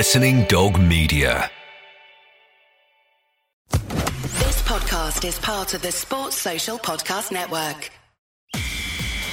Listening Dog Media. This podcast is part of the Sports Social Podcast Network.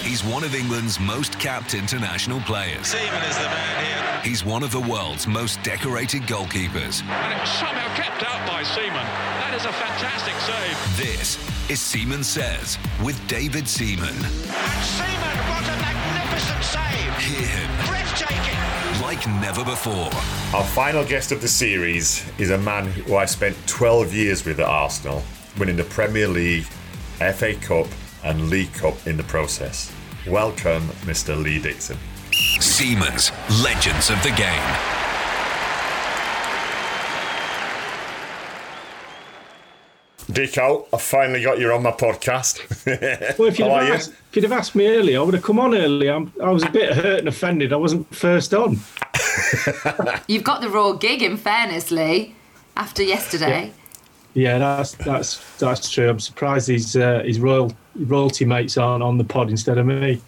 He's one of England's most capped international players. Seaman is the man here. He's one of the world's most decorated goalkeepers. And it's somehow kept out by Seaman. That is a fantastic save. This is Seaman Says with David Seaman. And Seaman, what a magnificent save. Hear him Breathtaking. Like never before. Our final guest of the series is a man who I spent 12 years with at Arsenal, winning the Premier League, FA Cup, and League Cup in the process. Welcome, Mr. Lee Dixon. Siemens, legends of the game. Dicko, I finally got you on my podcast. Well, if you'd, have are you? asked, if you'd have asked me earlier, I would have come on early. I'm, was a bit hurt and offended. I wasn't first on. You've got the raw gig, in fairness, Lee, after yesterday. Yeah, that's that's that's true. I'm surprised his uh, his royal royalty mates aren't on the pod instead of me.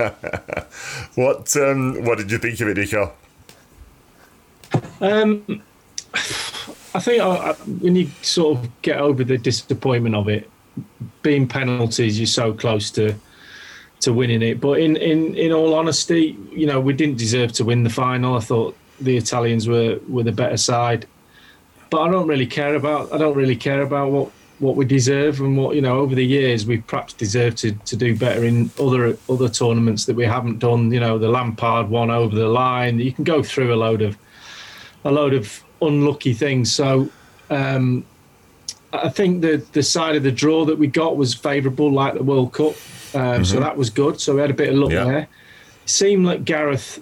What um, what did you think of it, Dicko? Um, I think I, I, when you sort of get over the disappointment of it, being penalties, you're so close to to winning it. But in, in, in all honesty, you know, we didn't deserve to win the final. I thought the Italians were, were the better side. But I don't really care about I don't really care about what, what we deserve and what you know over the years we've perhaps deserved to, to do better in other other tournaments that we haven't done. You know, the Lampard one over the line. You can go through a load of a load of unlucky things. So um, I think the the side of the draw that we got was favourable, like the World Cup. Um, So that was good. So we had a bit of luck Yeah. there. It seemed like Gareth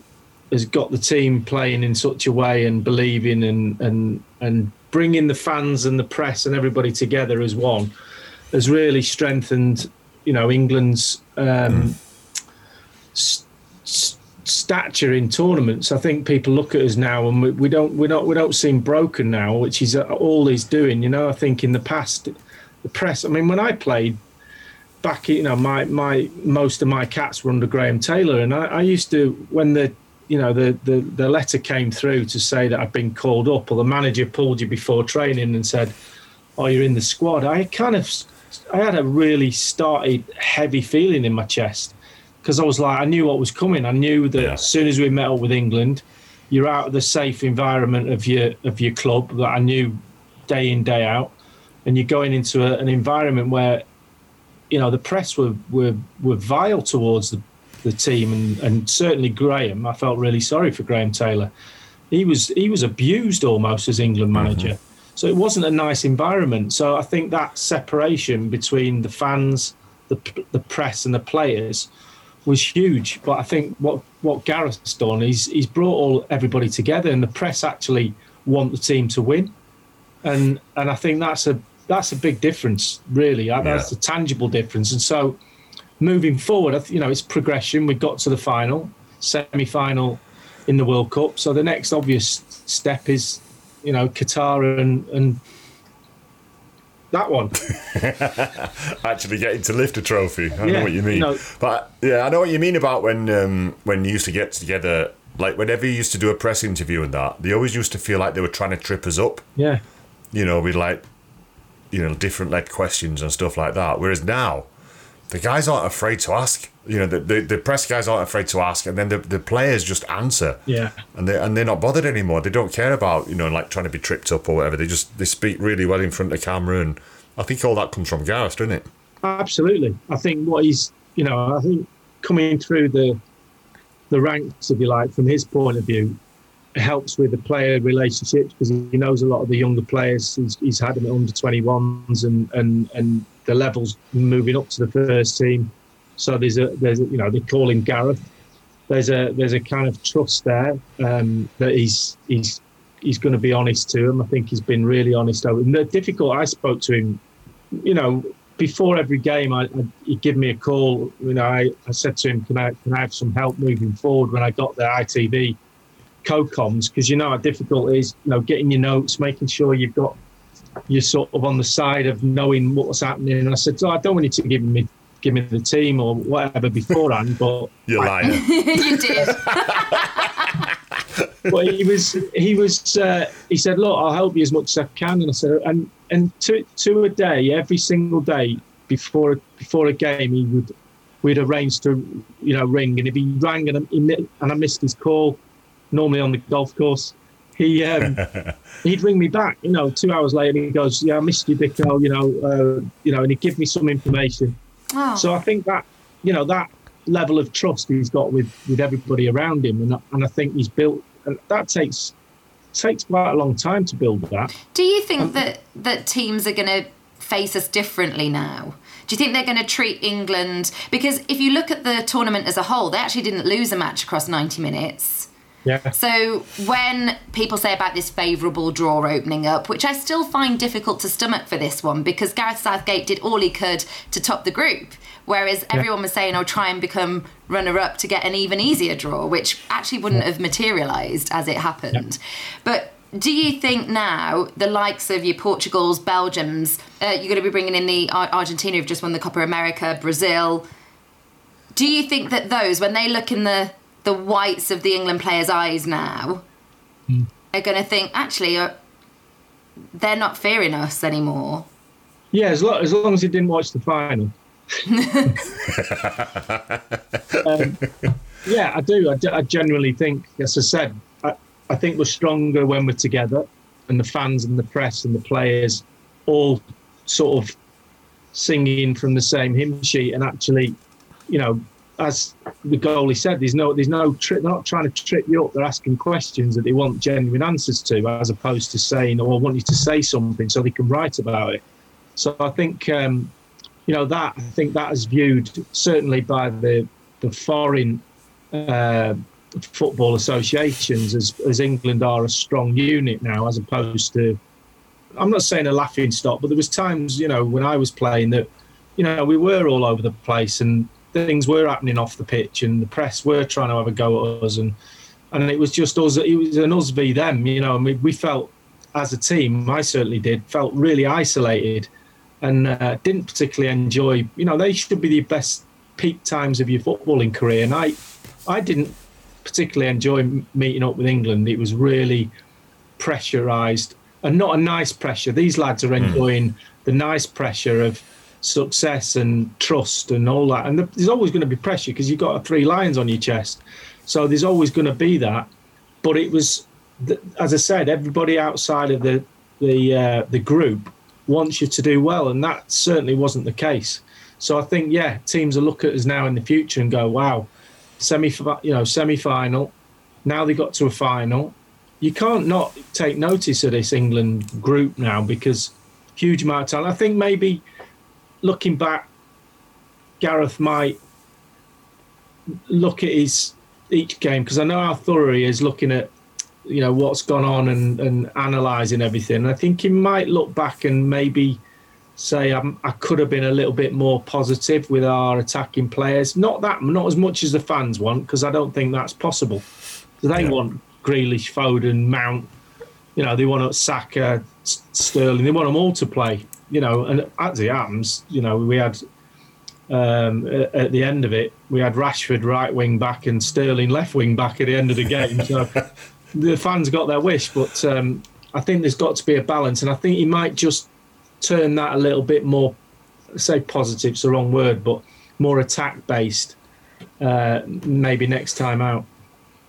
has got the team playing in such a way and believing and and and bringing the fans and the press and everybody together as one has really strengthened, you know, England's um, s- s- stature in tournaments. I think people look at us now and we, we don't we don't we don't seem broken now, which is uh, all he's doing. You know, I think in the past, the press. I mean, when I played back, you know, my my most of my cats were under Graham Taylor, and I, I used to when the you know the, the the letter came through to say that I'd been called up, or the manager pulled you before training and said, "Oh, you're in the squad." I kind of I had a really started heavy feeling in my chest because I was like, I knew what was coming. I knew that Yeah. as soon as we met up with England, you're out of the safe environment of your of your club that I knew day in day out, and you're going into a, an environment where, you know, the press were were, were vile towards the, the team, and, and certainly Graham. I felt really sorry for Graham Taylor. He was he was abused almost as England mm-hmm. manager. So it wasn't a nice environment. So I think that separation between the fans, the the press, and the players was huge. But I think what what Gareth's done is he's brought all everybody together, and the press actually want the team to win, and and I think that's a that's a big difference, really. Uh, That's a tangible difference, and so moving forward, you know, it's progression. We got to the final, semi final in the World Cup. So the next obvious step is, you know, Qatar and and that one. Actually getting to lift a trophy. I know what you mean. no. But yeah, I know what you mean about when um, when you used to get together. Like whenever you used to do a press interview and that, they always used to feel like they were trying to trip us up. Yeah. you know, with like, you know, different led questions and stuff like that. Whereas now, the guys aren't afraid to ask. You know, the, the, the press guys aren't afraid to ask, and then the, the players just answer. Yeah. And they and they're not bothered anymore. They don't care about you know like trying to be tripped up or whatever. They just they speak really well in front of the camera, and I think all that comes from Gareth, doesn't it? Absolutely. I think what he's, you know, I think coming through the the ranks, if you like, from his point of view, helps with the player relationships because he knows a lot of the younger players. He's, he's had them at under 21s and, and, and the levels moving up to the first team. So there's a, there's a, you know, they call him Gareth. There's a, there's a kind of trust there um, that he's, he's, he's going to be honest to him. I think he's been really honest. over- the difficult, I spoke to him, you know, before every game, I, I, he'd give me a call. You know, I, I said to him, "Can I can I have some help moving forward?" When I got the ITV co-coms, because you know how difficult it is. You know, getting your notes, making sure you've got you're sort of on the side of knowing what's happening. And I said, "Oh, I don't want you to give me give me the team or whatever beforehand, but You're lying. you did. but he was he was uh, he said, "Look, I'll help you as much as I can." And I said, and and two two a day, every single day before before a game, he would we'd arrange to you know ring, and if he rang and, he, and I missed his call, normally on the golf course, he um, he'd ring me back, you know, two hours later, and he goes, "Yeah, I missed you, Dicko," you know, uh, you know, and he'd give me some information. Oh. So I think that you know that level of trust he's got with with everybody around him, and and I think he's built. And that takes takes quite a long time to build that. Do you think that that teams are going to face us differently now? Do you think they're going to treat England because if you look at the tournament as a whole, they actually didn't lose a match across 90 minutes. Yeah. So when people say about this favourable draw opening up, which I still find difficult to stomach for this one because Gareth Southgate did all he could to top the group, whereas everyone was saying, "Oh, try and become runner-up to get an even easier draw," which actually wouldn't have materialised as it happened. But do you think now the likes of your Portugals, Belgiums, uh, you're going to be bringing in the Ar- Argentina who've just won the Copa America, Brazil? Do you think that those, when they look in the the whites of the England players' eyes now, are going to think actually uh, they're not fearing us anymore? Yeah, as long as, long as he didn't watch the final. um, yeah, I do. I, I genuinely think, as I said, I, I think we're stronger when we're together, and the fans and the press and the players all sort of singing from the same hymn sheet. And actually, you know, as the goalie said, there's no, there's no trick. They're not trying to trip you up. They're asking questions that they want genuine answers to, as opposed to saying, "Oh, I want you to say something," so they can write about it. So I think, um, you know, that I think that is viewed certainly by the the foreign uh, football associations as as England are a strong unit now, as opposed to. I'm not saying a laughing stock, but there was times, you know, when I was playing that, you know, we were all over the place and things were happening off the pitch, and the press were trying to have a go at us, and and it was just us. It was an us v them, you know. And we, we felt as a team, I certainly did, felt really isolated, and uh, didn't particularly enjoy. You know, they should be the best peak times of your footballing career, and I, I didn't particularly enjoy meeting up with England. It was really pressurised and not a nice pressure. These lads are enjoying mm. the nice pressure of success and trust and all that. And there's always going to be pressure because you've got three lions on your chest. So there's always going to be that. But it was, as I said, everybody outside of the the uh, the group wants you to do well, and that certainly wasn't the case. So I think, yeah, teams will look at us now in the future and go, "Wow, semi, you know, semi final. Now they got to a final. You can't not take notice of this England group now because huge amount of talent. I think maybe looking back, Gareth might look at his each game because I know how thorough he is looking at you know what's gone on and, and analysing everything. And I think he might look back and maybe say um, I could have been a little bit more positive with our attacking players. Not that, not as much as the fans want, because I don't think that's possible. They yeah. want Grealish, Foden, Mount. You know, they want to Saka, Sterling. They want them all to play you know, and at the happens, you know, we had um, at the end of it, we had Rashford right wing back and Sterling left wing back at the end of the game. So the fans got their wish, but um, I think there's got to be a balance, and I think he might just turn that a little bit more. Say positive's the wrong word, but more attack based. Uh, maybe next time out.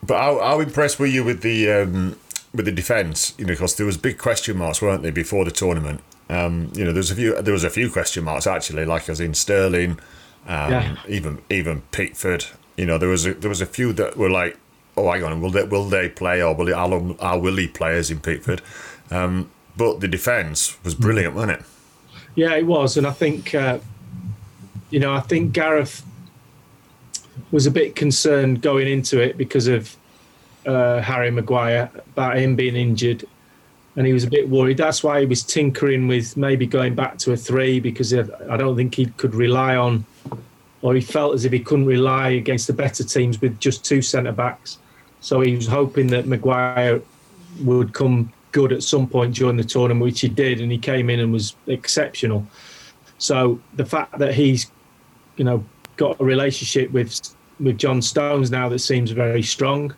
But how, how impressed were you with the um, with the defence? You know, because there was big question marks, weren't there, before the tournament? Um, you know, there's a few. There was a few question marks actually, like as in Sterling, um, yeah. even even Pickford. You know, there was a, there was a few that were like, oh, hang on, will they will they play or will how long how will he play as in Pickford? Um, but the defence was brilliant, wasn't it? Yeah, it was, and I think uh, you know, I think Gareth was a bit concerned going into it because of uh, Harry Maguire about him being injured and he was a bit worried. That's why he was tinkering with maybe going back to a three because I don't think he could rely on, or he felt as if he couldn't rely against the better teams with just two centre backs. So he was hoping that Maguire would come good at some point during the tournament, which he did, and he came in and was exceptional. So the fact that he's, you know, got a relationship with with John Stones now that seems very strong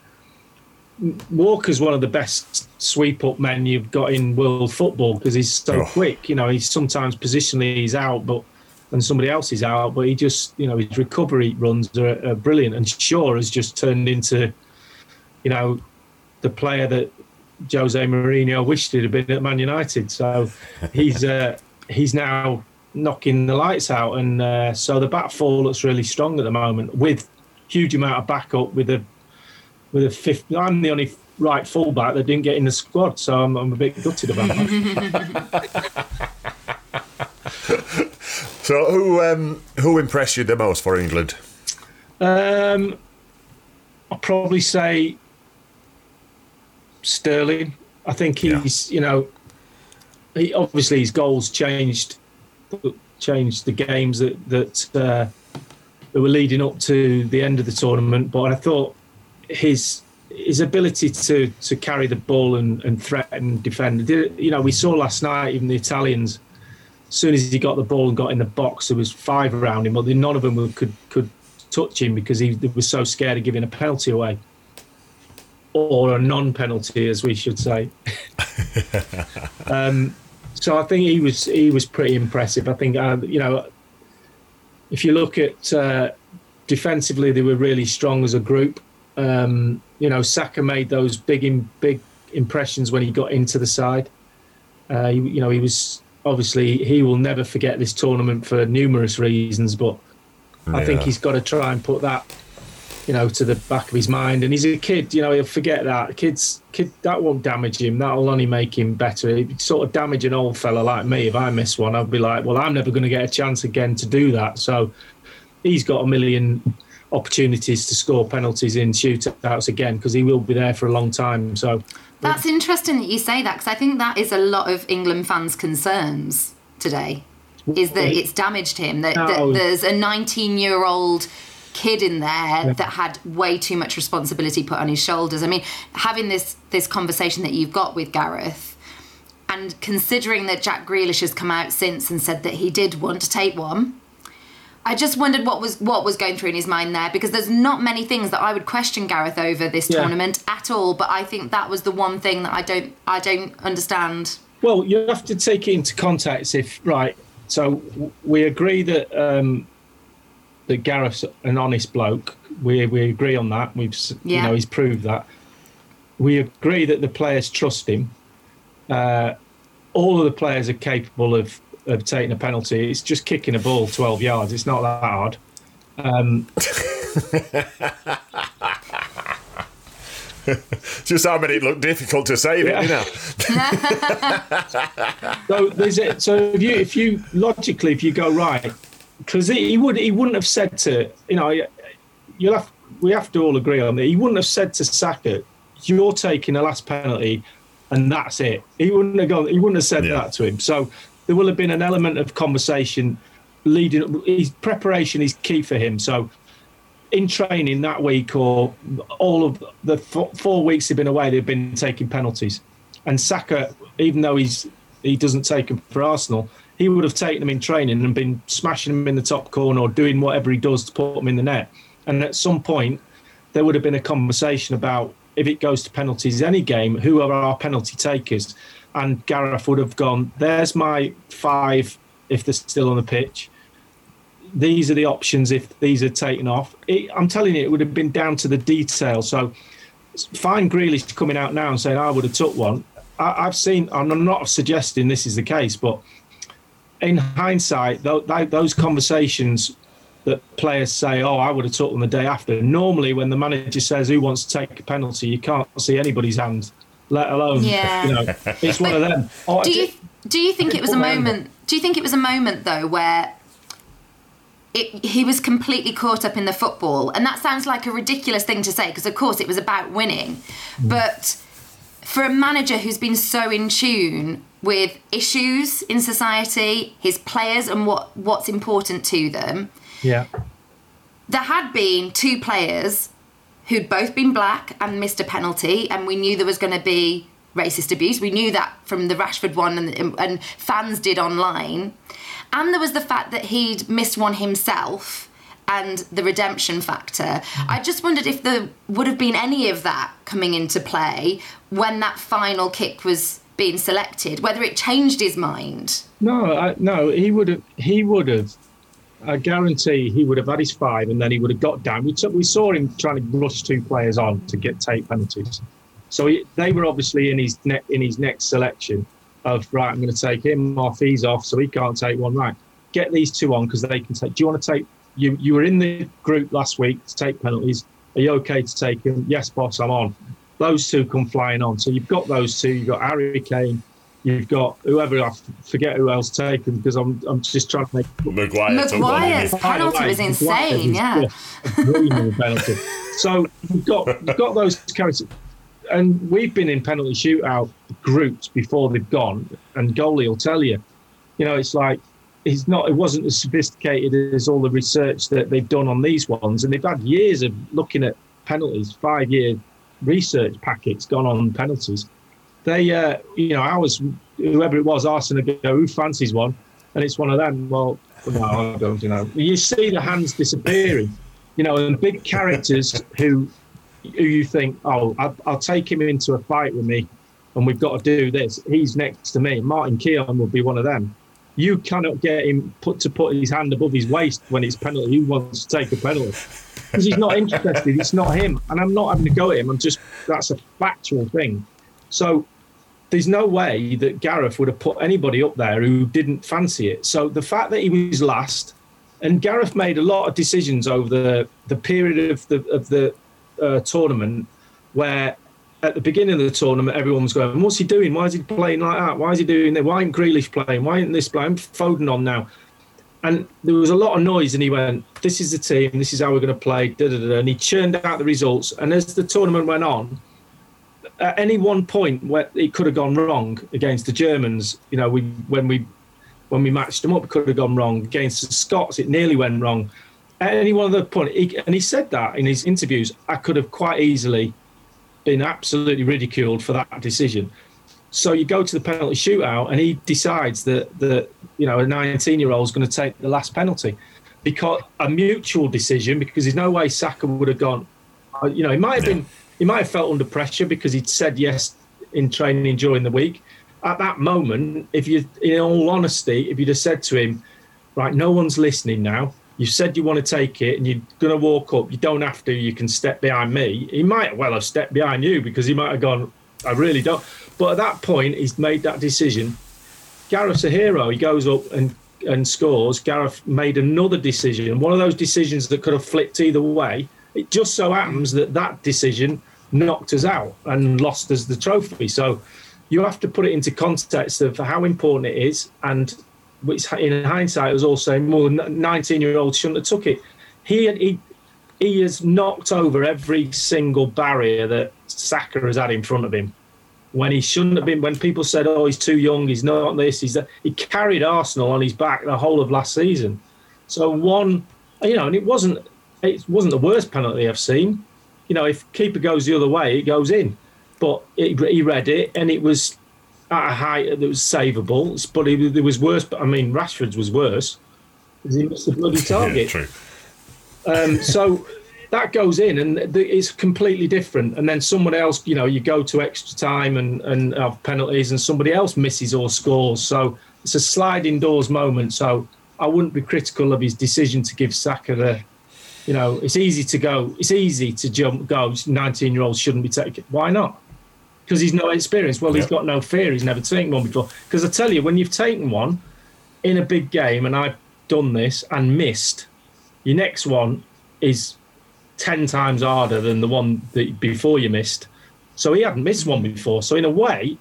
Walker's one of the best sweep up men you've got in world football because he's so Oh. quick. You know, he's sometimes positionally he's out, but and somebody else is out, but he just you know his recovery runs are, are brilliant. And Shaw has just turned into, you know, the player that Jose Mourinho wished he'd have been at Man United. So he's uh, he's now knocking the lights out, and uh, so the back four looks really strong at the moment with huge amount of backup with a with a fifth. I'm the only right fullback that didn't get in the squad, so I'm, I'm a bit gutted about that. So who um, who impressed you the most for England? Um, I'll probably say Sterling. I think he's, you know, he obviously his goals changed changed the games that that, uh, that were leading up to the end of the tournament. But I thought his his ability to to carry the ball and, and threaten, defend. You know, we saw last night even the Italians. As soon as he got the ball and got in the box, there was five around him, but none of them could could touch him because he was so scared of giving a penalty away or a non-penalty, as we should say. um, so I think he was he was pretty impressive. I think uh, you know if you look at uh, defensively, they were really strong as a group. Um, you know, Saka made those big in, big impressions when he got into the side. Uh, you, you know, he was obviously he will never forget this tournament for numerous reasons, but I think he's got to try and put that, you know, to the back of his mind. And he's a kid, you know, he'll forget that. Kids, kid, that won't damage him. That'll only make him better. It'd sort of damage an old fella like me. If I miss one, I'd be like, well, I'm never going to get a chance again to do that. So he's got a million opportunities to score penalties in shootouts again because he will be there for a long time. So That's interesting that you say that because I think that is a lot of England fans' concerns today. Is that it's damaged him? That, there's a 19 year old kid in there that had way too much responsibility put on his shoulders. I mean, having this this conversation that you've got with Gareth, and considering that Jack Grealish has come out since and said that he did want to take one. I just wondered what was what was going through in his mind there because there's not many things that I would question Gareth over this Yeah. tournament at all, but I think that was the one thing that I don't I don't understand. Well, you have to take it into context. If right, so we agree that um, that Gareth's an honest bloke. We we agree on that. We've s you know he's proved that. We agree that the players trust him. Uh, all of the players are capable of of taking a penalty. It's just kicking a ball twelve yards. It's not that hard. Um, Just how made it look difficult to save Yeah. it, you know. So there's it. So if you if you logically if you go right, because he, he would he wouldn't have said to you know you'll have we have to all agree on that he wouldn't have said to Saka you're taking the last penalty and that's it. He wouldn't have gone. He wouldn't have said Yeah. that to him. So there will have been an element of conversation leading. His preparation is key for him. So in training that week or all of the four, weeks they've been away, they've been taking penalties. And Saka, even though he's he doesn't take them for Arsenal, he would have taken them in training and been smashing them in the top corner or doing whatever he does to put them in the net. And at some point, there would have been a conversation about if it goes to penalties any game, who are our penalty takers? And Gareth would have gone, there's my five if they're still on the pitch. These are the options if these are taken off. It, I'm telling you, it would have been down to the detail. So fine Grealish coming out now and saying I would have took one. I, I've seen, I'm not suggesting this is the case, but in hindsight, tho- tho- those conversations that players say, "Oh, I would have took them the day after." Normally, when the manager says who wants to take a penalty, you can't see anybody's hand, let alone Yeah. you know, it's one of them. Oh, Do you do you think it was a put my hand moment? Do you think it was a moment though where it, he was completely caught up in the football, and that sounds like a ridiculous thing to say because of course it was about winning, mm. but for a manager who's been so in tune with issues in society, his players, and what what's important to them, yeah, there had been two players who'd both been black and missed a penalty, and we knew there was going to be racist abuse. We knew that from the Rashford one, and, and fans did online. And there was the fact that he'd missed one himself, and the redemption factor. Hmm. I just wondered if there would have been any of that coming into play when that final kick was being selected, whether it changed his mind. No, I, no, he would have. He would have. I guarantee he would have had his five, and then he would have got down. We, took, we saw him trying to rush two players on to get take penalties. So he, they were obviously in his ne- in his next selection of right. I'm going to take him off. He's off, so he can't take one. Right, get these two on because they can take. Do you want to take? You you were in the group last week to take penalties. Are you okay to take him? Yes, boss, I'm on. Those two come flying on. So you've got those two. You've got Harry Kane. You've got whoever I forget who else taken because I'm I'm just trying to make Maguire. Maguire's penalty was insane. Yeah, penalty. So you've got you've got those characters and we've been in penalty shootout groups before they've gone, and goalie will tell you, you know, it's like he's not. It wasn't as sophisticated as all the research that they've done on these ones, and they've had years of looking at penalties, five year research packets gone on penalties. They, uh, you know, I was whoever it was to go, who fancies one, and it's one of them. Well, no, I don't. You know, you see the hands disappearing. You know, and big characters who who you think, oh, I'll, I'll, take him into a fight with me, and we've got to do this. He's next to me. Martin Keown will be one of them. You cannot get him put to put his hand above his waist when it's penalty. He wants to take a penalty because he's not interested. It's not him, and I'm not having to go at him. I'm just that's a factual thing. So there's no way that Gareth would have put anybody up there who didn't fancy it. So the fact that he was last, and Gareth made a lot of decisions over the the period of the of the uh, tournament where at the beginning of the tournament, everyone was going, "What's he doing? Why is he playing like that? Why is he doing that? Why ain't Grealish playing? Why ain't this playing? Foden on now?" And there was a lot of noise, and he went, "This is the team. This is how we're going to play." Da, da, da. And he churned out the results. And as the tournament went on, at any one point where it could have gone wrong against the Germans, you know, we when we when we matched them up, it could have gone wrong against the Scots. It nearly went wrong at any one of the point, he, and he said that in his interviews, I could have quite easily been absolutely ridiculed for that decision. So you go to the penalty shootout, and he decides that that you know a 19 year old is going to take the last penalty because a mutual decision. Because there's no way Saka would have gone. Uh, you know, he might have been. He might have felt under pressure because he'd said yes in training during the week. At that moment, if you, in all honesty, if you'd have said to him, right, no one's listening now you said you want to take it and you're going to walk up. You don't have to. You can step behind me. He might well have stepped behind you because he might have gone, I really don't. But at that point, he's made that decision. Gareth's a hero. He goes up and, and scores. Gareth made another decision, one of those decisions that could have flipped either way. It just so happens that that decision knocked us out and lost us the trophy. So you have to put it into context of how important it is and which in hindsight was also more than 19 year old shouldn't have took it. He, he, he has knocked over every single barrier that Saka has had in front of him. When he shouldn't have been, when people said, "Oh, he's too young, he's not this," he's that. He carried Arsenal on his back the whole of last season. So one, you know, and it wasn't, it wasn't the worst penalty I've seen. You know, if keeper goes the other way, it goes in. But it, he read it, and it was at a height that was savable, but it, it was worse. But I mean, Rashford's was worse because he missed the bloody target. yeah. Um, so that goes in, and it's completely different. And then someone else, you know, you go to extra time and and have penalties, and somebody else misses or scores. So it's a sliding doors moment. So I wouldn't be critical of his decision to give Saka the. You know, it's easy to go. It's easy to jump. Go. Nineteen year olds shouldn't be taken. Why not? because he's no experience. Well, he's got no fear. He's never taken one before. Because I tell you, when you've taken one in a big game, and I've done this and missed, your next one is ten times harder than the one that before you missed. So he hadn't missed one before. So in a way,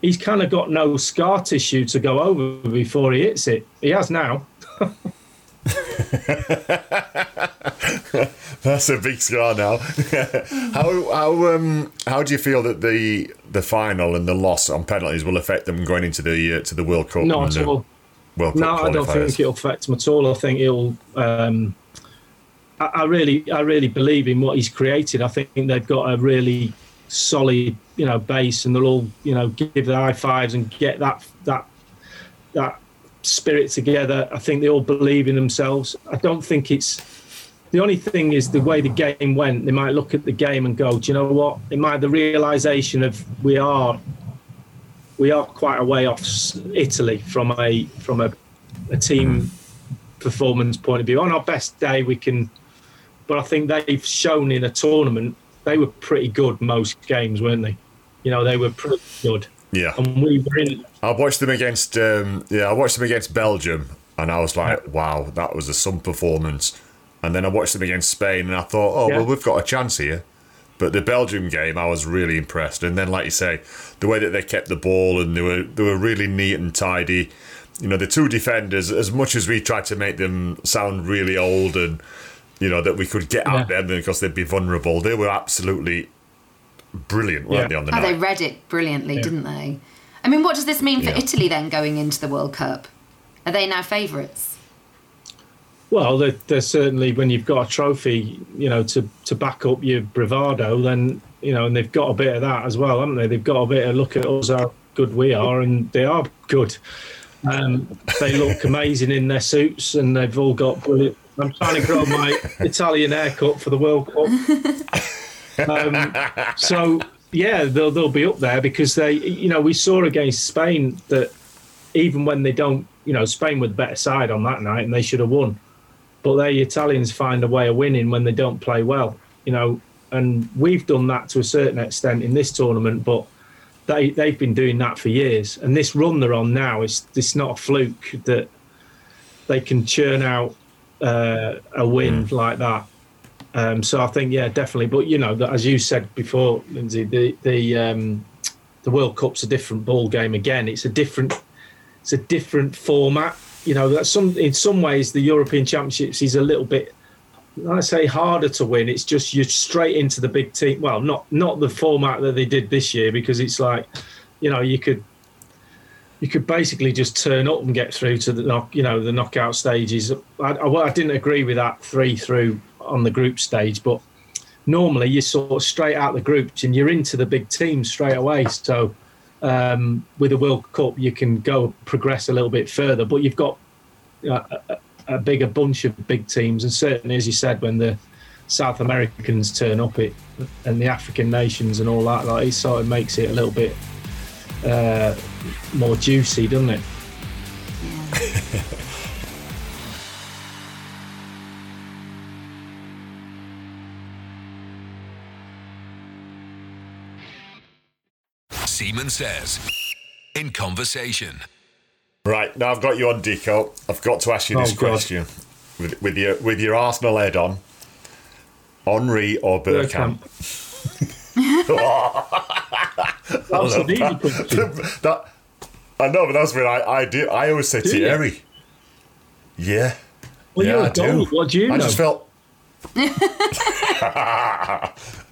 he's kind of got no scar tissue to go over before he hits it. He has now. That's a big scar now. how how um how do you feel that the the final and the loss on penalties will affect them going into the uh, to the World Cup? Not at all. World Cup no, I don't think it'll affect him at all. I think it'll. Um, I, I really, I really believe in what he's created. I think they've got a really solid, you know, base, and they'll all, you know, give the high fives and get that that that spirit together. I think they all believe in themselves. I don't think it's the only thing is the way the game went. They might look at the game and go, "Do you know what?" It might the realization of we are we are quite a way off Italy from a from a, a team performance point of view. On our best day, we can, but I think they've shown in a tournament they were pretty good most games, weren't they? You know, they were pretty good. Yeah. And we were in. I watched them against um, yeah, I watched them against Belgium, and I was like, wow, that was a some performance. And then I watched them against Spain, and I thought, oh Yeah. well, we've got a chance here. But the Belgium game, I was really impressed. And then, like you say, the way that they kept the ball and they were they were really neat and tidy. You know, the two defenders, as much as we tried to make them sound really old and you know that we could get at Yeah. them because they'd be vulnerable, they were absolutely brilliant, weren't Yeah. they? On the Oh, night. they read it brilliantly, didn't they? I mean, what does this mean for Yeah. Italy then going into the World Cup? Are they now favourites? Well, they're certainly when you've got a trophy, you know, to to back up your bravado, then you know, and they've got a bit of that as well, haven't they? They've got a bit of look at us how good we are, and they are good. Um, they look amazing in their suits, and they've all got brilliant. I'm trying to grow my Italian haircut for the World Cup. Um, so yeah, they'll they'll be up there because they, you know, we saw against Spain that even when they don't, you know, Spain were the better side on that night, and they should have won. But they Italians find a way of winning when they don't play well, you know, and we've done that to a certain extent in this tournament, but they they've been doing that for years. And this run they're on now is it's not a fluke that they can churn out uh, a win like that. Um, so I think yeah, definitely. But you know, as you said before, Lindsay, the the um, the World Cup's a different ball game again. It's a different it's a different format. You know, that some in some ways the European Championships is a little bit I say harder to win. It's just you're straight into the big team. Well, not not the format that they did this year because it's like, you know, you could you could basically just turn up and get through to the knock, you know, the knockout stages. I, I, I didn't agree with that three through on the group stage, but normally you're sort of straight out the groups and you're into the big teams straight away. So um, with the World Cup, you can go progress a little bit further, but you've got a, a bigger bunch of big teams, and certainly, as you said, when the South Americans turn up, it and the African nations and all that, like it sort of makes it a little bit uh, more juicy, doesn't it? Seaman says. In conversation. Right now, I've got you on Dicko. I've got to ask you this Oh, God. question with, with your with your Arsenal head on. Henry or Bergkamp? That's an easy question. that I know, but that's what I I do. I always say Do you? Thierry. Yeah. Well, yeah, you're I a do. What do you I know? just felt.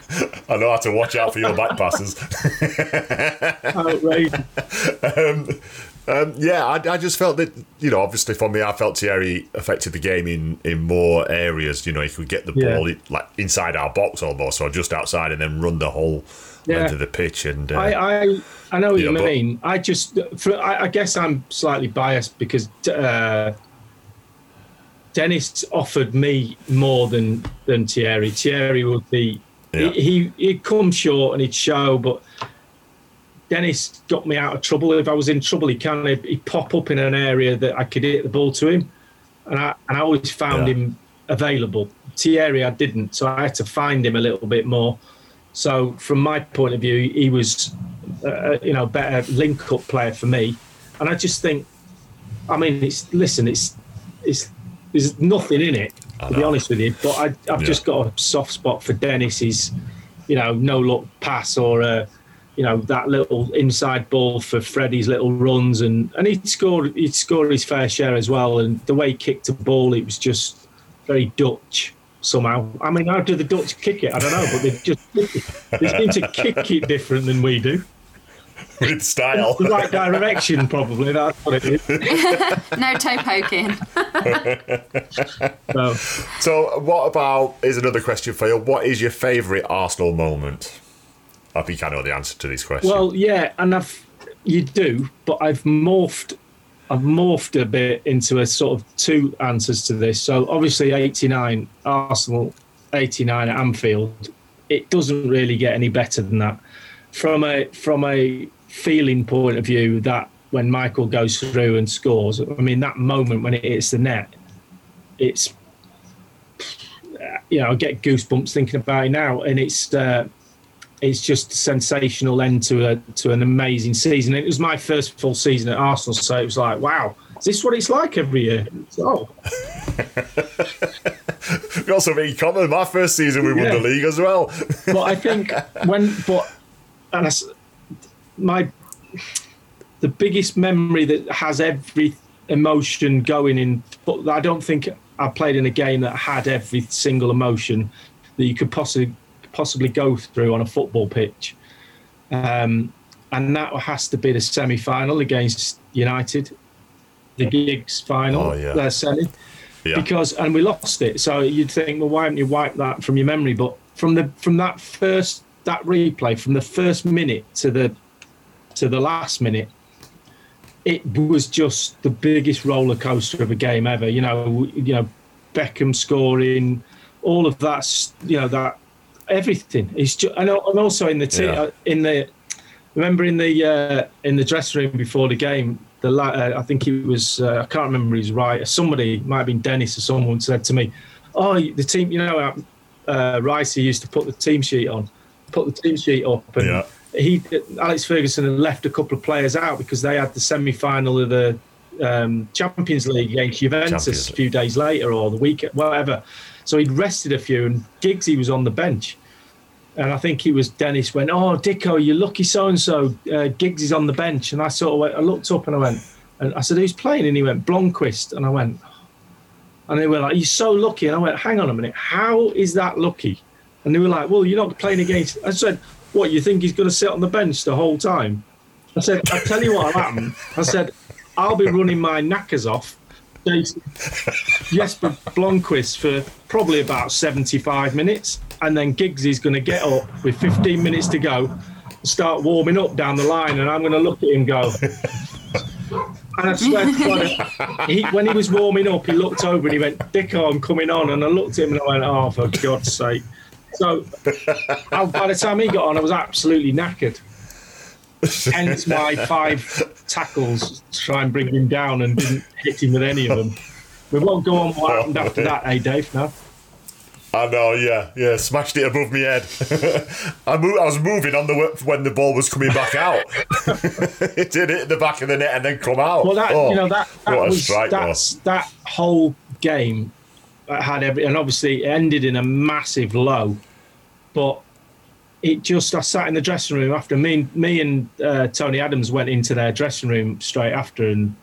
I know how to watch out for your back passes. Um, um, yeah, I, I just felt that you know, obviously for me, I felt Thierry affected the game in, in more areas. You know, he could get the Yeah. ball like inside our box almost, or just outside, and then run the whole Yeah. length of the pitch. And uh, I, I I know what you but- mean. I just, for, I, I guess I'm slightly biased because uh, Dennis offered me more than than Thierry. Thierry would be Yeah. he, he he'd come short and he'd show, but Dennis got me out of trouble. If I was in trouble, he kind of he'd pop up in an area that I could hit the ball to him, and I and I always found Yeah. him available. Thierry, I didn't, so I had to find him a little bit more. So from my point of view, he was, uh, you know, better link-up player for me. And I just think, I mean, it's listen, it's it's there's nothing in it to be honest with you. But I, I've Yeah. just got a soft spot for Dennis's, you know, no look pass or uh, you know that little inside ball for Freddie's little runs, and and he'd scored he'd scored his fair share as well. And the way he kicked the ball, it was just very Dutch somehow. I mean, how do the Dutch kick it? I don't know, but they just they seem to kick it different than we do. With style. The right direction, probably. That's what it is. No toe poking. So, So, what about? Is another question for you. What is your favourite Arsenal moment? I think I know the answer to this question. well, yeah, and I've you do, but I've morphed I've morphed a bit into a sort of two answers to this. So obviously, 89 Arsenal, 89 at Anfield. It doesn't really get any better than that. From a from a feeling point of view, that when Michael goes through and scores, I mean that moment when it hits the net, it's you know I get goosebumps thinking about it now, and it's. Uh, it's just a sensational end to a to an amazing season. It was my first full season at Arsenal, so it was like, wow, is this what it's like every year? Oh. we got something in common. My first season, we won the league as well. but I think when, but and I, my the biggest memory that has every emotion going in. But I don't think I played in a game that had every single emotion that you could possibly possibly go through on a football pitch. Um, and that has to be the semi final against United, the Giggs final, oh, yeah. semi. Yeah. Because and we lost it. So you'd think, well, why haven't you wiped that from your memory? But from the from that first that replay, from the first minute to the to the last minute, it was just the biggest roller coaster of a game ever. You know, you know, Beckham scoring, all of that. You know that everything. He's just, and also in the team, yeah. Uh, in the remember in the uh, in the dressing room before the game. The uh, I think it was uh, I can't remember his right. Somebody might have been Dennis or someone said to me, "Oh, the team. You know, uh, uh Rice used to put the team sheet on, put the team sheet up, and yeah. He Alex Ferguson had left a couple of players out because they had the semi final of the um, Champions League against Juventus a few days later or the week, whatever. So he'd rested a few, and Giggsy was on the bench. And I think he was Dennis went, Oh, Dicko, you're lucky so and so. Giggs is on the bench. And I sort of went, I looked up and I went, and I said, Who's playing? And he went, Blomqvist. And I went, and they were like, You're so lucky. And I went, Hang on a minute, how is that lucky? And they were like, Well, you're not playing against. I said, What, you think he's going to sit on the bench the whole time? I said, I tell you what happened. I said, I'll be running my knackers off Jesper Blomqvist for probably about 75 minutes. And then Giggs is going to get up with 15 minutes to go, start warming up down the line. And I'm going to look at him go. And I swear to God, he, when he was warming up, he looked over and he went, Dicko, I'm coming on. And I looked at him and I went, oh, for God's sake. So by the time he got on, I was absolutely knackered. Hence my five tackles to try and bring him down and didn't hit him with any of them. We won't go on what happened after that, eh, Dave? No. I know, yeah, yeah. Smashed it above my head. I, I was moving on the when the ball was coming back out. it did hit the back of the net and then come out. Well, that oh, you know that, that was that's, that whole game had every, and obviously it ended in a massive low. But it just I sat in the dressing room after me me and uh, Tony Adams went into their dressing room straight after and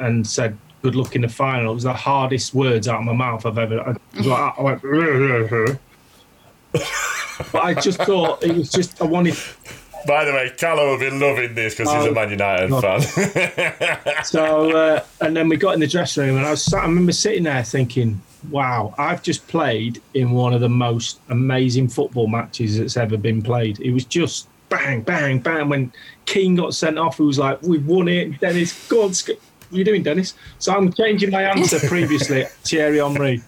and said good luck in the final. It was the hardest words out of my mouth I've ever. I, like, I went. but I just thought it was just I wanted. By the way, Callow will be loving this because oh, he's a oh, Man United God. fan. so uh, and then we got in the dressing room and I was sat, I remember sitting there thinking wow, I've just played in one of the most amazing football matches that's ever been played. It was just bang, bang, bang. When Keane got sent off, it was like, we've won it. Dennis, go on, what are you doing, Dennis? So I'm changing my answer previously, Thierry Henry.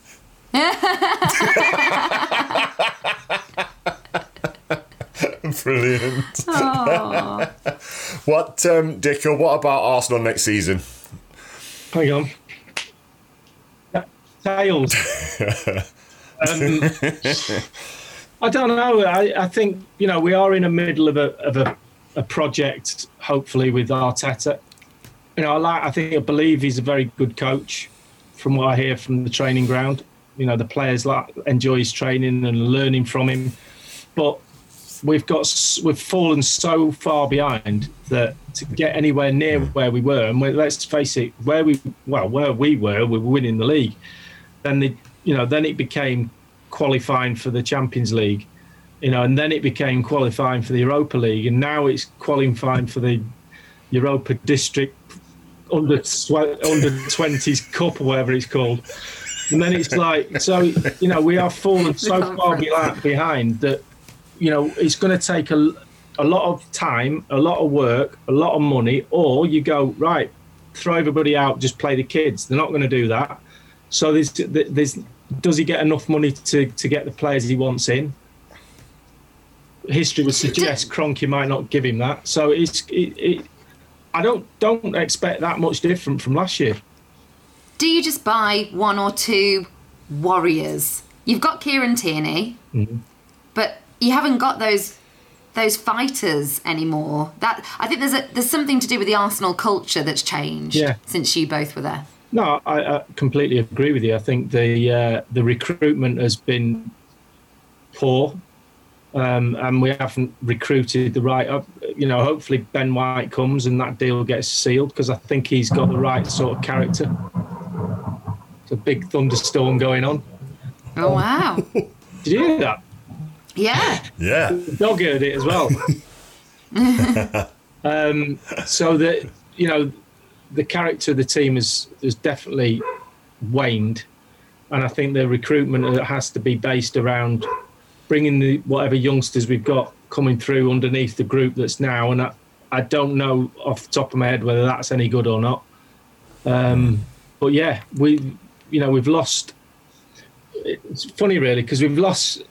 Brilliant. what, um, Dicko, what about Arsenal next season? Hang on tails. um, I don't know. I, I, think you know we are in the middle of a of a, a project. Hopefully with Arteta, you know, I like. I think I believe he's a very good coach. From what I hear from the training ground, you know, the players like enjoy his training and learning from him. But we've got we've fallen so far behind that to get anywhere near where we were, and let's face it, where we well where we were, we were winning the league then the you know then it became qualifying for the Champions League, you know, and then it became qualifying for the Europa League, and now it's qualifying for the Europa District under under twenties Cup or whatever it's called. And then it's like so you know we are falling so far behind that you know it's going to take a a lot of time, a lot of work, a lot of money, or you go right throw everybody out, just play the kids. They're not going to do that. So there's, there's, does he get enough money to, to get the players he wants in? History would suggest Kroenke might not give him that. So it's, it, it, I don't don't expect that much different from last year. Do you just buy one or two warriors? You've got Kieran Tierney, mm-hmm. but you haven't got those those fighters anymore. That I think there's a there's something to do with the Arsenal culture that's changed yeah. since you both were there. No, I, I, completely agree with you. I think the uh, the recruitment has been poor, um, and we haven't recruited the right. Uh, you know, hopefully Ben White comes and that deal gets sealed because I think he's got the right sort of character. It's a big thunderstorm going on. Oh wow! Did you hear that? Yeah. Yeah. The dog heard it as well. um, so that you know the character of the team has has definitely waned, and I think the recruitment has to be based around bringing the whatever youngsters we've got coming through underneath the group that's now, and I, I don't know off the top of my head whether that's any good or not. Um, but yeah, we you know we've lost. It's funny really because we've lost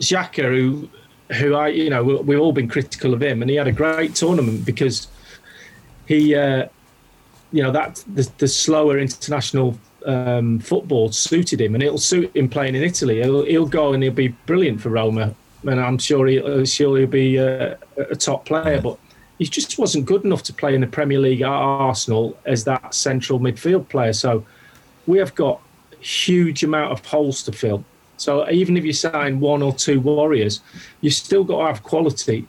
Xhaka, who who I you know we've all been critical of him, and he had a great tournament because he uh, you know that the, the slower international um, football suited him, and it'll suit him playing in Italy. He'll, he'll go and he'll be brilliant for Roma, and I'm sure he'll, sure he'll be a, a top player. But he just wasn't good enough to play in the Premier League at Arsenal as that central midfield player. So we have got huge amount of holes to fill. So even if you sign one or two warriors, you still got to have quality,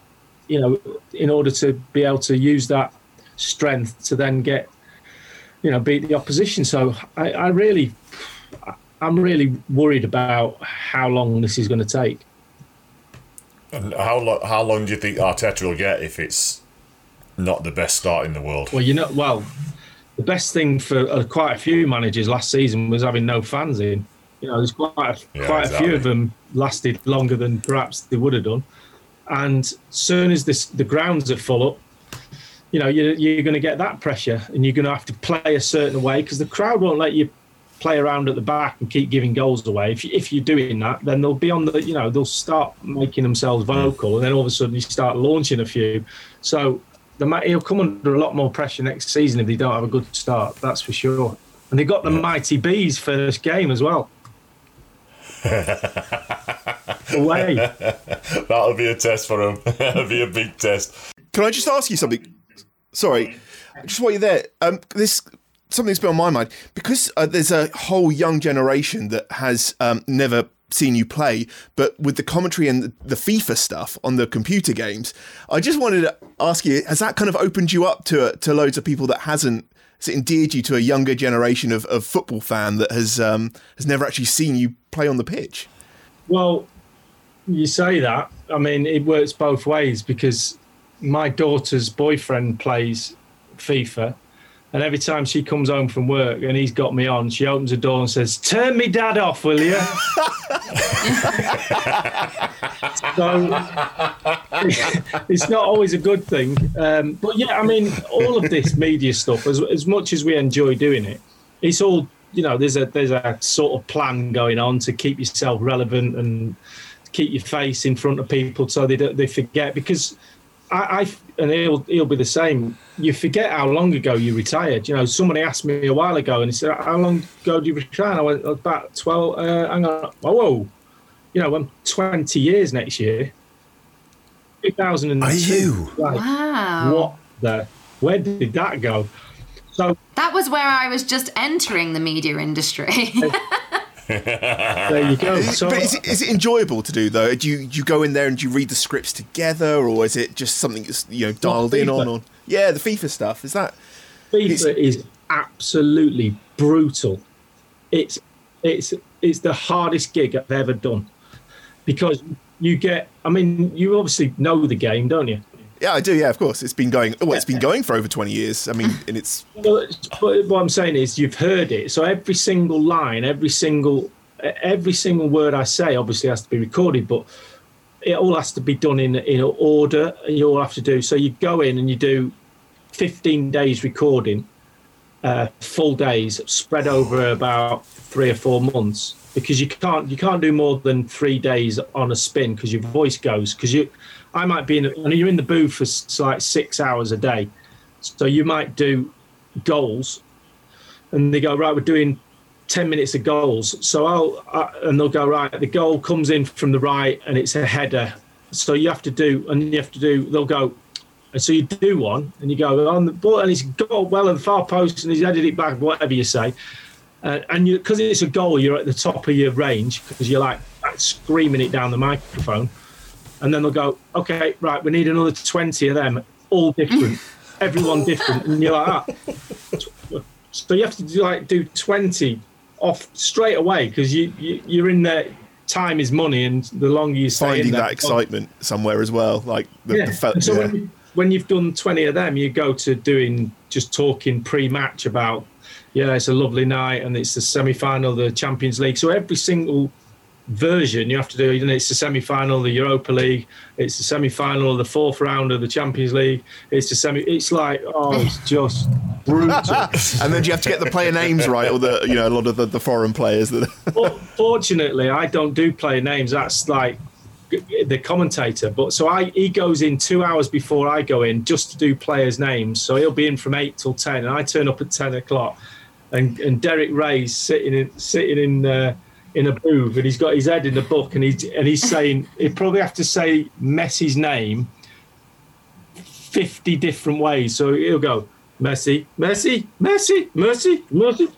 you know, in order to be able to use that strength to then get you know, beat the opposition. So I, I really, I'm really worried about how long this is going to take. And how long? How long do you think Arteta will get if it's not the best start in the world? Well, you know, well, the best thing for uh, quite a few managers last season was having no fans in. You know, there's quite a, yeah, quite exactly. a few of them lasted longer than perhaps they would have done. And soon as this, the grounds are full up, you know, you're, you're going to get that pressure and you're going to have to play a certain way because the crowd won't let you play around at the back and keep giving goals away. If, if you're doing that, then they'll be on the, you know, they'll start making themselves vocal and then all of a sudden you start launching a few. So the, he'll come under a lot more pressure next season if they don't have a good start, that's for sure. And they got the yeah. mighty bees first game as well. Away. That'll be a test for him. That'll be a big test. Can I just ask you something? Sorry, just while you're there, um, this something's been on my mind because uh, there's a whole young generation that has um, never seen you play, but with the commentary and the FIFA stuff on the computer games, I just wanted to ask you: Has that kind of opened you up to to loads of people that hasn't? Has it endeared you to a younger generation of, of football fan that has um, has never actually seen you play on the pitch? Well, you say that. I mean, it works both ways because my daughter's boyfriend plays FIFA, and every time she comes home from work and he's got me on, she opens the door and says, "Turn me dad off, will you?" so it's not always a good thing, um, but yeah, I mean, all of this media stuff, as as much as we enjoy doing it, it's all you know. There's a there's a sort of plan going on to keep yourself relevant and keep your face in front of people so they they forget because I, I, and he'll he'll be the same. You forget how long ago you retired. You know, somebody asked me a while ago, and he said, "How long ago did you retire?" And I went, "About twelve. Uh, hang on, oh, whoa, you know, I'm twenty years next year. 2002. Are you? Like, wow. What the? Where did that go? So that was where I was just entering the media industry. there you go. So, but is it, is it enjoyable to do though? Do you do you go in there and do you read the scripts together, or is it just something that's you know dialed in on? on yeah, the FIFA stuff is that. FIFA is absolutely brutal. It's it's it's the hardest gig I've ever done because you get. I mean, you obviously know the game, don't you? Yeah, I do. Yeah, of course. It's been going. Well, it's been going for over twenty years. I mean, and it's. But what I'm saying is, you've heard it. So every single line, every single, every single word I say, obviously has to be recorded. But it all has to be done in in order. And you all have to do. So you go in and you do 15 days recording, uh, full days spread over about three or four months because you can't you can't do more than three days on a spin because your voice goes because you I might be in and you're in the booth for like six hours a day, so you might do goals, and they go right we're doing 10 minutes of goals. So I'll, uh, and they'll go, right, the goal comes in from the right and it's a header. So you have to do, and you have to do, they'll go, and so you do one and you go on the ball and it's got well the far post and he's headed it back, whatever you say. Uh, and you, because it's a goal, you're at the top of your range because you're like screaming it down the microphone. And then they'll go, okay, right, we need another 20 of them, all different, everyone different. And you're like, ah. So you have to do like do 20 off straight away because you, you you're in there. Time is money, and the longer you stay Finding in that excitement somewhere as well, like the, yeah. the fe- so yeah. when, you, when you've done 20 of them, you go to doing just talking pre-match about, yeah, it's a lovely night and it's the semi-final the Champions League. So every single version you have to do, you know, it's the semi-final of the Europa League, it's the semi-final of the fourth round of the Champions League, it's the semi. It's like, oh, it's just brutal. and then do you have to get the player names right, or the you know a lot of the, the foreign players that. But fortunately, I don't do player names. That's like the commentator. But so I he goes in two hours before I go in just to do players' names. So he'll be in from eight till ten, and I turn up at ten o'clock. And and Derek Ray's sitting in sitting in uh, in a booth, and he's got his head in the book, and he's and he's saying he'd probably have to say Messi's name fifty different ways. So he'll go Messi, Messi, Messi, Messi, Messi.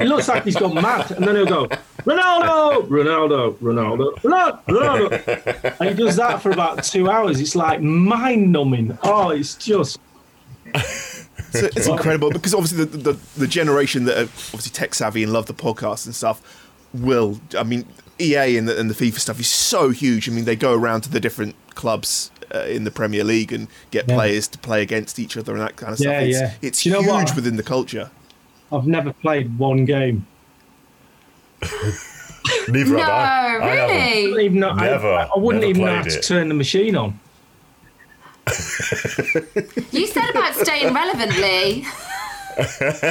it looks like he's gone mad, and then he'll go Ronaldo, Ronaldo, Ronaldo, Ronaldo, Ronaldo. And he does that for about two hours. It's like mind numbing. Oh, it's just. So it's incredible because obviously the, the, the generation that are obviously tech savvy and love the podcast and stuff will. I mean, EA and the, and the FIFA stuff is so huge. I mean, they go around to the different clubs uh, in the Premier League and get Yeah. players to play against each other and that kind of Yeah, stuff. It's, yeah. it's you huge what? within the culture. I've never played one game. Neither No, have I. I haven't. I don't really? even know. I- Never, I, I wouldn't even know how to it. turn the machine on. You said about staying relevant, Lee.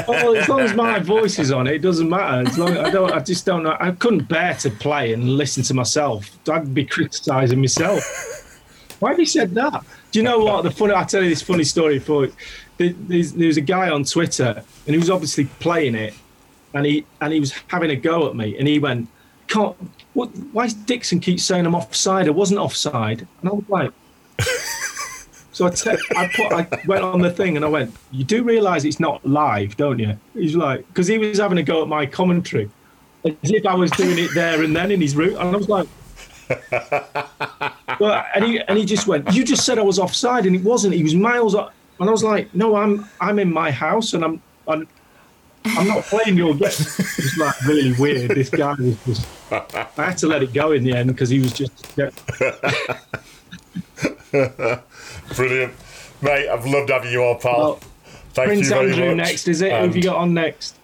Oh, as long as my voice is on it, it doesn't matter. As long I don't, I just don't know. I couldn't bear to play and listen to myself. I'd be criticising myself. Why have you said that? Do you know what? The funny, I'll tell you this funny story for there's, was a guy on Twitter, and he was obviously playing it, and he and he was having a go at me, and he went, "Can't. What? Why does Dixon keep saying I'm offside? I wasn't offside." And I was like. So I, te- I put, I went on the thing and I went, "You do realise it's not live, don't you?" He's like, because he was having a go at my commentary, as if I was doing it there and then in his route, and I was like, well, and he and he just went, "You just said I was offside, and it wasn't. He was miles off." And I was like, "No, I'm I'm in my house, and I'm I'm, I'm not playing your game." It's like really weird. This guy was just. I had to let it go in the end because he was just. Brilliant. Mate, I've loved having you on, pal. Well, Thank Prince you very Andrew much. next, is it? Who have you got on next?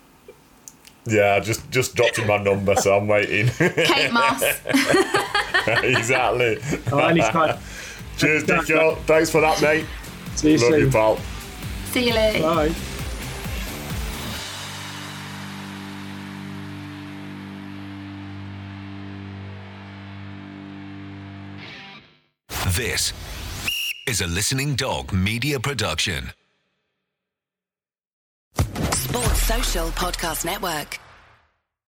Yeah, just just dropped in my number, so I'm waiting. Kate Moss. exactly. Oh, anytime. Cheers, Nico. Thanks for that, mate. See you Love soon. you, pal. See you, later. Bye. This is a Listening Dog media production. Sports Social Podcast Network.